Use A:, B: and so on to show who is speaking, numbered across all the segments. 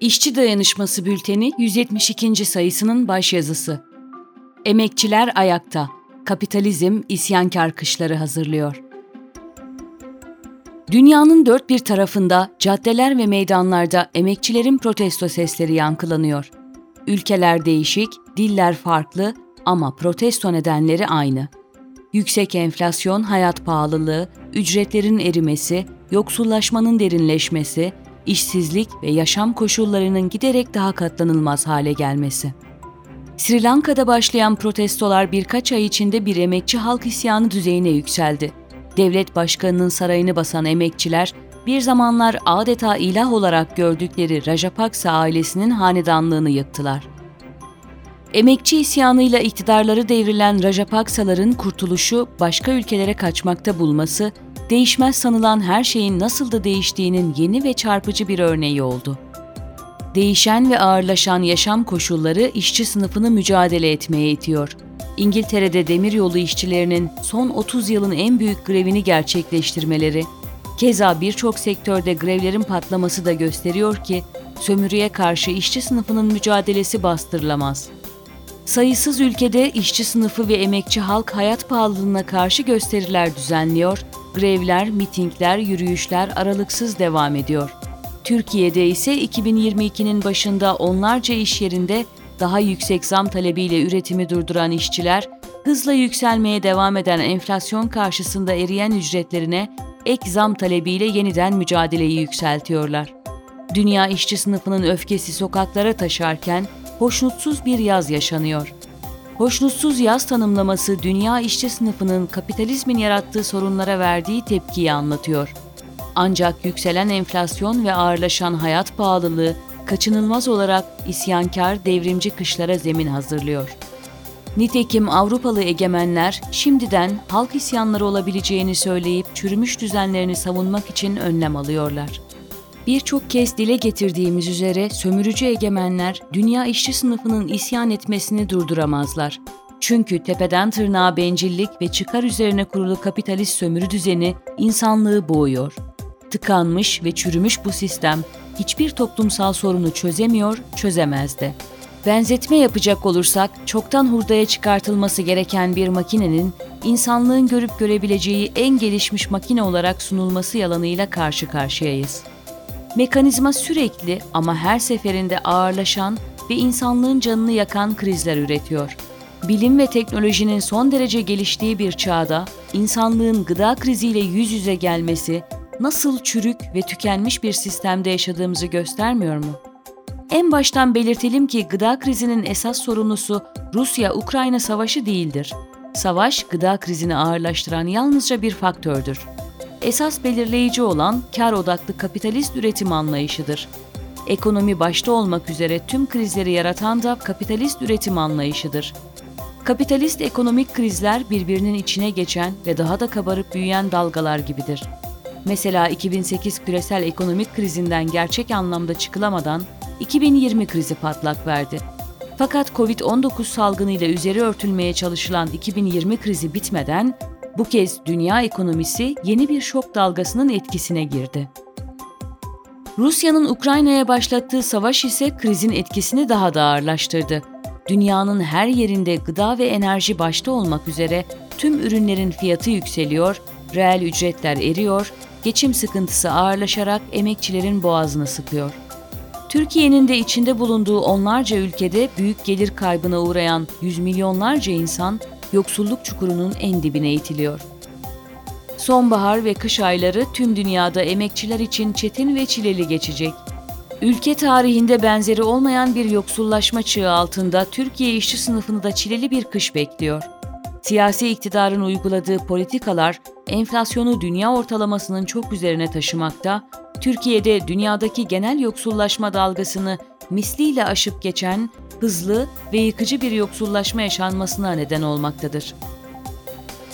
A: İşçi Dayanışması Bülteni 172. sayısının başyazısı. Emekçiler ayakta. Kapitalizm isyankar kışları hazırlıyor. Dünyanın dört bir tarafında caddeler ve meydanlarda emekçilerin protesto sesleri yankılanıyor. Ülkeler değişik, diller farklı ama protesto nedenleri aynı. Yüksek enflasyon, hayat pahalılığı, ücretlerin erimesi, yoksullaşmanın derinleşmesi, işsizlik ve yaşam koşullarının giderek daha katlanılmaz hale gelmesi. Sri Lanka'da başlayan protestolar birkaç ay içinde bir emekçi halk isyanı düzeyine yükseldi. Devlet başkanının sarayını basan emekçiler, bir zamanlar adeta ilah olarak gördükleri Rajapaksa ailesinin hanedanlığını yıktılar. Emekçi isyanıyla iktidarları devrilen Rajapaksaların kurtuluşu başka ülkelere kaçmakta bulması değişmez sanılan her şeyin nasıl da değiştiğinin yeni ve çarpıcı bir örneği oldu. Değişen ve ağırlaşan yaşam koşulları işçi sınıfını mücadele etmeye itiyor. İngiltere'de demiryolu işçilerinin son 30 yılın en büyük grevini gerçekleştirmeleri, keza birçok sektörde grevlerin patlaması da gösteriyor ki sömürüye karşı işçi sınıfının mücadelesi bastırılamaz. Sayısız ülkede işçi sınıfı ve emekçi halk hayat pahalılığına karşı gösteriler düzenliyor, grevler, mitingler, yürüyüşler aralıksız devam ediyor. Türkiye'de ise 2022'nin başında onlarca iş yerinde daha yüksek zam talebiyle üretimi durduran işçiler, hızla yükselmeye devam eden enflasyon karşısında eriyen ücretlerine ek zam talebiyle yeniden mücadeleyi yükseltiyorlar. Dünya işçi sınıfının öfkesi sokaklara taşarken hoşnutsuz bir yaz yaşanıyor. Hoşnutsuz yaz tanımlaması dünya işçi sınıfının kapitalizmin yarattığı sorunlara verdiği tepkiyi anlatıyor. Ancak yükselen enflasyon ve ağırlaşan hayat pahalılığı kaçınılmaz olarak isyankar devrimci kışlara zemin hazırlıyor. Nitekim Avrupalı egemenler şimdiden halk isyanları olabileceğini söyleyip çürümüş düzenlerini savunmak için önlem alıyorlar. Birçok kez dile getirdiğimiz üzere sömürücü egemenler dünya işçi sınıfının isyan etmesini durduramazlar. Çünkü tepeden tırnağa bencillik ve çıkar üzerine kurulu kapitalist sömürü düzeni insanlığı boğuyor. Tıkanmış ve çürümüş bu sistem hiçbir toplumsal sorunu çözemiyor, çözemez de. Benzetme yapacak olursak, çoktan hurdaya çıkartılması gereken bir makinenin insanlığın görüp görebileceği en gelişmiş makine olarak sunulması yalanıyla karşı karşıyayız. Mekanizma sürekli ama her seferinde ağırlaşan ve insanlığın canını yakan krizler üretiyor. Bilim ve teknolojinin son derece geliştiği bir çağda insanlığın gıda kriziyle yüz yüze gelmesi nasıl çürük ve tükenmiş bir sistemde yaşadığımızı göstermiyor mu? En baştan belirtelim ki gıda krizinin esas sorumlusu Rusya-Ukrayna savaşı değildir. Savaş, gıda krizini ağırlaştıran yalnızca bir faktördür esas belirleyici olan kar odaklı kapitalist üretim anlayışıdır. Ekonomi başta olmak üzere tüm krizleri yaratan da kapitalist üretim anlayışıdır. Kapitalist ekonomik krizler birbirinin içine geçen ve daha da kabarıp büyüyen dalgalar gibidir. Mesela 2008 küresel ekonomik krizinden gerçek anlamda çıkılamadan 2020 krizi patlak verdi. Fakat Covid-19 salgınıyla üzeri örtülmeye çalışılan 2020 krizi bitmeden bu kez dünya ekonomisi yeni bir şok dalgasının etkisine girdi. Rusya'nın Ukrayna'ya başlattığı savaş ise krizin etkisini daha da ağırlaştırdı. Dünyanın her yerinde gıda ve enerji başta olmak üzere tüm ürünlerin fiyatı yükseliyor, reel ücretler eriyor, geçim sıkıntısı ağırlaşarak emekçilerin boğazını sıkıyor. Türkiye'nin de içinde bulunduğu onlarca ülkede büyük gelir kaybına uğrayan yüz milyonlarca insan yoksulluk çukurunun en dibine itiliyor. Sonbahar ve kış ayları tüm dünyada emekçiler için çetin ve çileli geçecek. Ülke tarihinde benzeri olmayan bir yoksullaşma çığı altında Türkiye işçi sınıfını da çileli bir kış bekliyor. Siyasi iktidarın uyguladığı politikalar enflasyonu dünya ortalamasının çok üzerine taşımakta, Türkiye'de dünyadaki genel yoksullaşma dalgasını misliyle aşıp geçen hızlı ve yıkıcı bir yoksullaşma yaşanmasına neden olmaktadır.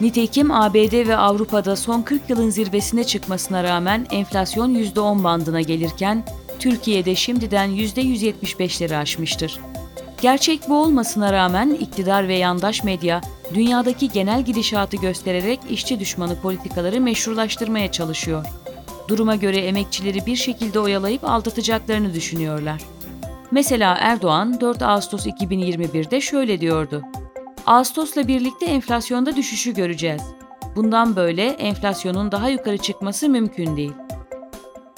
A: Nitekim ABD ve Avrupa'da son 40 yılın zirvesine çıkmasına rağmen enflasyon %10 bandına gelirken Türkiye'de şimdiden %175'leri aşmıştır. Gerçek bu olmasına rağmen iktidar ve yandaş medya dünyadaki genel gidişatı göstererek işçi düşmanı politikaları meşrulaştırmaya çalışıyor. Duruma göre emekçileri bir şekilde oyalayıp aldatacaklarını düşünüyorlar. Mesela Erdoğan 4 Ağustos 2021'de şöyle diyordu. Ağustos'la birlikte enflasyonda düşüşü göreceğiz. Bundan böyle enflasyonun daha yukarı çıkması mümkün değil.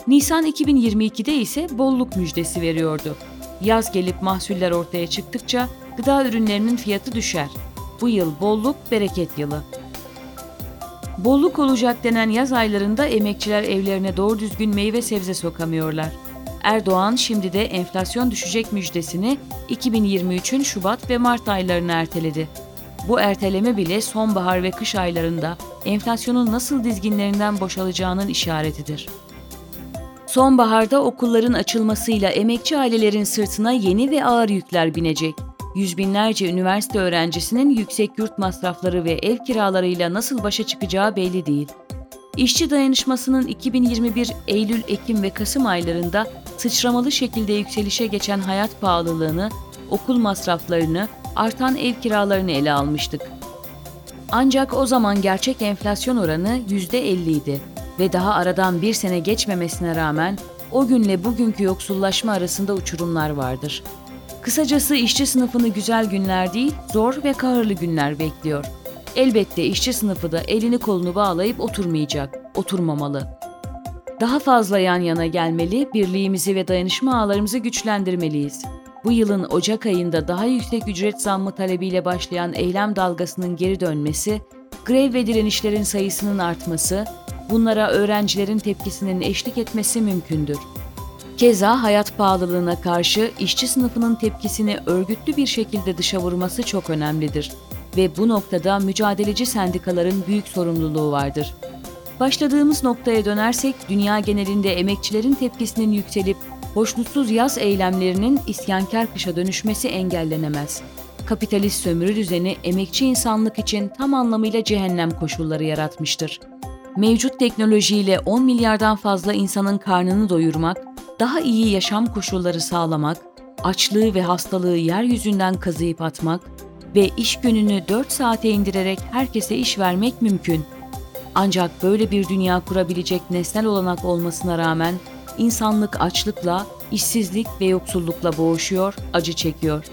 A: Nisan 2022'de ise bolluk müjdesi veriyordu. Yaz gelip mahsuller ortaya çıktıkça gıda ürünlerinin fiyatı düşer. Bu yıl bolluk bereket yılı. Bolluk olacak denen yaz aylarında emekçiler evlerine doğru düzgün meyve sebze sokamıyorlar. Erdoğan şimdi de enflasyon düşecek müjdesini 2023'ün Şubat ve Mart aylarına erteledi. Bu erteleme bile sonbahar ve kış aylarında enflasyonun nasıl dizginlerinden boşalacağının işaretidir. Sonbaharda okulların açılmasıyla emekçi ailelerin sırtına yeni ve ağır yükler binecek. Yüz binlerce üniversite öğrencisinin yüksek yurt masrafları ve ev kiralarıyla nasıl başa çıkacağı belli değil. İşçi dayanışmasının 2021 Eylül, Ekim ve Kasım aylarında sıçramalı şekilde yükselişe geçen hayat pahalılığını, okul masraflarını, artan ev kiralarını ele almıştık. Ancak o zaman gerçek enflasyon oranı %50 idi ve daha aradan bir sene geçmemesine rağmen o günle bugünkü yoksullaşma arasında uçurumlar vardır. Kısacası işçi sınıfını güzel günler değil, zor ve kahırlı günler bekliyor. Elbette işçi sınıfı da elini kolunu bağlayıp oturmayacak, oturmamalı. Daha fazla yan yana gelmeli, birliğimizi ve dayanışma ağlarımızı güçlendirmeliyiz. Bu yılın Ocak ayında daha yüksek ücret zammı talebiyle başlayan eylem dalgasının geri dönmesi, grev ve direnişlerin sayısının artması, bunlara öğrencilerin tepkisinin eşlik etmesi mümkündür. Keza hayat pahalılığına karşı işçi sınıfının tepkisini örgütlü bir şekilde dışa vurması çok önemlidir ve bu noktada mücadeleci sendikaların büyük sorumluluğu vardır. Başladığımız noktaya dönersek dünya genelinde emekçilerin tepkisinin yükselip hoşnutsuz yaz eylemlerinin isyankar kışa dönüşmesi engellenemez. Kapitalist sömürü düzeni emekçi insanlık için tam anlamıyla cehennem koşulları yaratmıştır. Mevcut teknolojiyle 10 milyardan fazla insanın karnını doyurmak, daha iyi yaşam koşulları sağlamak, açlığı ve hastalığı yeryüzünden kazıyıp atmak ve iş gününü 4 saate indirerek herkese iş vermek mümkün. Ancak böyle bir dünya kurabilecek nesnel olanak olmasına rağmen insanlık açlıkla, işsizlik ve yoksullukla boğuşuyor, acı çekiyor.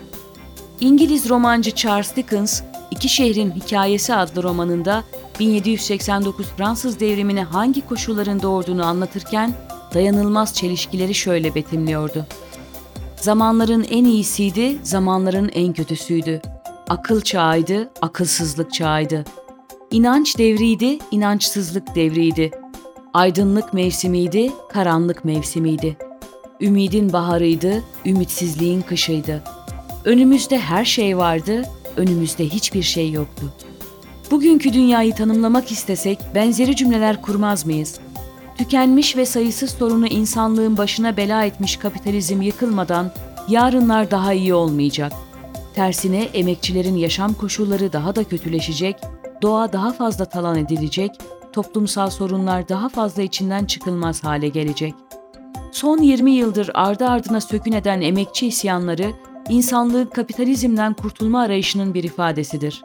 A: İngiliz romancı Charles Dickens, İki Şehrin Hikayesi adlı romanında 1789 Fransız devrimini hangi koşulların doğurduğunu anlatırken dayanılmaz çelişkileri şöyle betimliyordu. Zamanların en iyisiydi, zamanların en kötüsüydü. Akıl çağıydı, akılsızlık çağıydı. İnanç devriydi, inançsızlık devriydi. Aydınlık mevsimiydi, karanlık mevsimiydi. Ümidin baharıydı, ümitsizliğin kışıydı. Önümüzde her şey vardı, önümüzde hiçbir şey yoktu. Bugünkü dünyayı tanımlamak istesek benzeri cümleler kurmaz mıyız? Tükenmiş ve sayısız sorunu insanlığın başına bela etmiş kapitalizm yıkılmadan yarınlar daha iyi olmayacak. Tersine emekçilerin yaşam koşulları daha da kötüleşecek, doğa daha fazla talan edilecek, toplumsal sorunlar daha fazla içinden çıkılmaz hale gelecek. Son 20 yıldır ardı ardına sökün eden emekçi isyanları, insanlığın kapitalizmden kurtulma arayışının bir ifadesidir.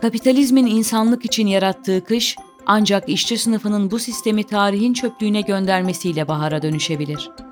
A: Kapitalizmin insanlık için yarattığı kış, ancak işçi sınıfının bu sistemi tarihin çöplüğüne göndermesiyle bahara dönüşebilir.''